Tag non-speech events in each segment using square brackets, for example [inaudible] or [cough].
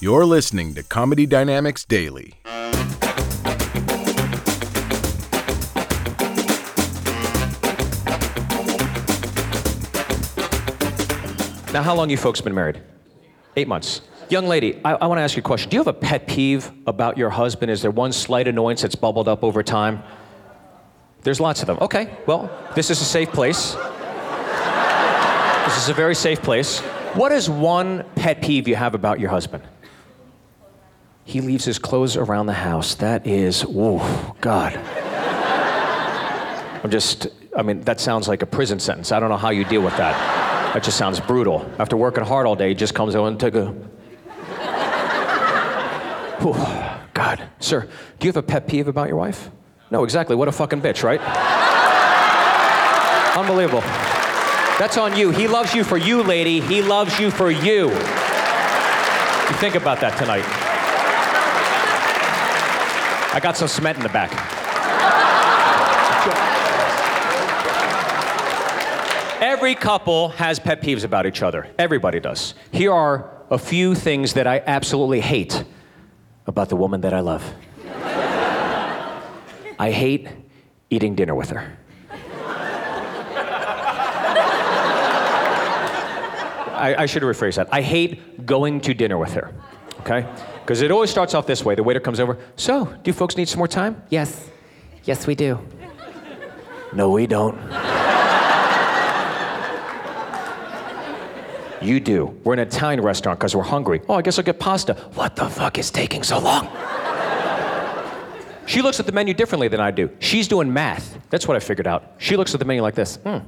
You're listening to Comedy Dynamics Daily. Now, how long you folks been married? Eight months. Young lady, I, I want to ask you a question. Do you have a pet peeve about your husband? Is there one slight annoyance that's bubbled up over time? There's lots of them. Okay, well, this is a safe place. this is a very safe place. What is one pet peeve you have about your husband? He leaves his clothes around the house. That is, whoa, God. I'm just, I mean, that sounds like a prison sentence. I don't know how you deal with that. That just sounds brutal. After working hard all day, he just comes over and take a. Whew, God. Sir, do you have a pet peeve about your wife? No, exactly. What a fucking bitch, right? Unbelievable. That's on you. He loves you for you, lady. He loves you for you. You think about that tonight. I got some cement in the back. Every couple has pet peeves about each other. Everybody does. Here are a few things that I absolutely hate about the woman that I love. I hate eating dinner with her. I, I should rephrase that. I hate going to dinner with her, okay? Because it always starts off this way. The waiter comes over. So, do you folks need some more time? Yes. Yes, we do. No, we don't. You do. We're in an Italian restaurant because we're hungry. Oh, I guess I'll get pasta. What the fuck is taking so long? she looks at the menu differently than I do. She's doing math. That's what I figured out. She looks at the menu like this. Hmm.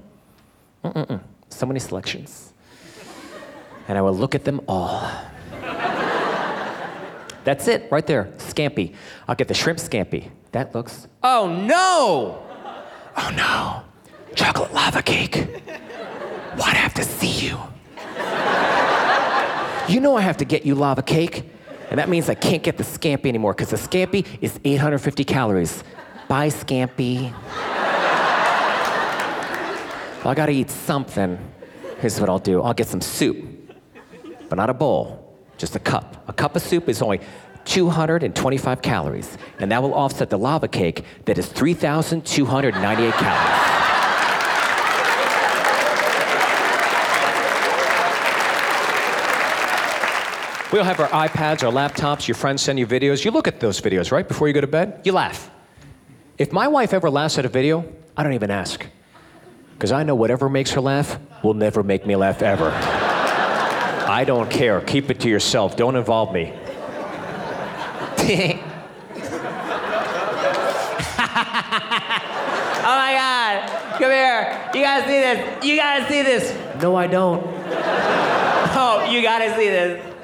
Mm-mm-mm. So many selections. And I will look at them all. That's it, right there. Scampi. I'll get the shrimp scampi. That looks. Oh no! Oh no. Chocolate lava cake. Why'd I have to see you? You know I have to get you lava cake. And that means I can't get the scampi anymore because the scampi is 850 calories. Bye, scampi. well, I gotta eat something. Here's what I'll do I'll get some soup, but not a bowl, just a cup. A cup of soup is only 225 calories, and that will offset the lava cake that is 3,298 calories. We all have our iPads, our laptops, your friends send you videos. You look at those videos, right? Before you go to bed, you laugh. If my wife ever laughs at a video, I don't even ask. Because I know whatever makes her laugh will never make me laugh ever. [laughs] I don't care. Keep it to yourself. Don't involve me. [laughs] oh my God. Come here. You gotta see this. You gotta see this. No, I don't. [laughs] Oh, you gotta see this.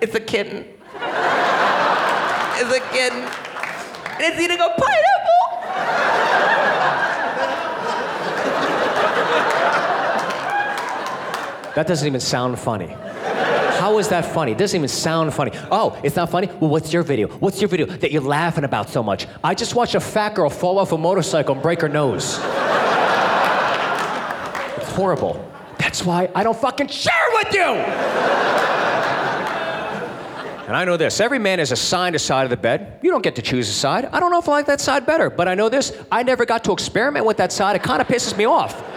It's a kitten. It's a kitten. And it's eating a pineapple. That doesn't even sound funny. How is that funny? It doesn't even sound funny. Oh, it's not funny? Well, what's your video? What's your video that you're laughing about so much? I just watched a fat girl fall off a motorcycle and break her nose. it's horrible. That's why I don't fucking share with you! And I know this every man is assigned a side of the bed. You don't get to choose a side. I don't know if I like that side better, but I know this I never got to experiment with that side. It kind of pisses me off.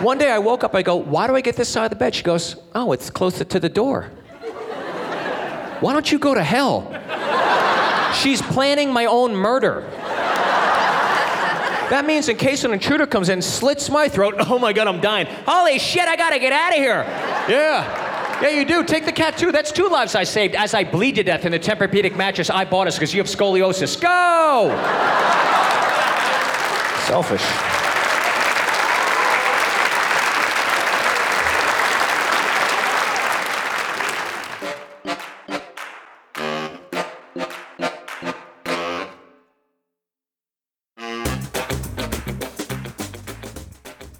One day I woke up, I go, Why do I get this side of the bed? She goes, Oh, it's closer to the door. Why don't you go to hell? She's planning my own murder. That means in case an intruder comes in, slits my throat, [laughs] oh my god, I'm dying. Holy shit, I gotta get out of here. Yeah. Yeah, you do. Take the cat too. That's two lives I saved as I bleed to death in the Tempur-Pedic mattress I bought us because you have scoliosis. Go! Selfish.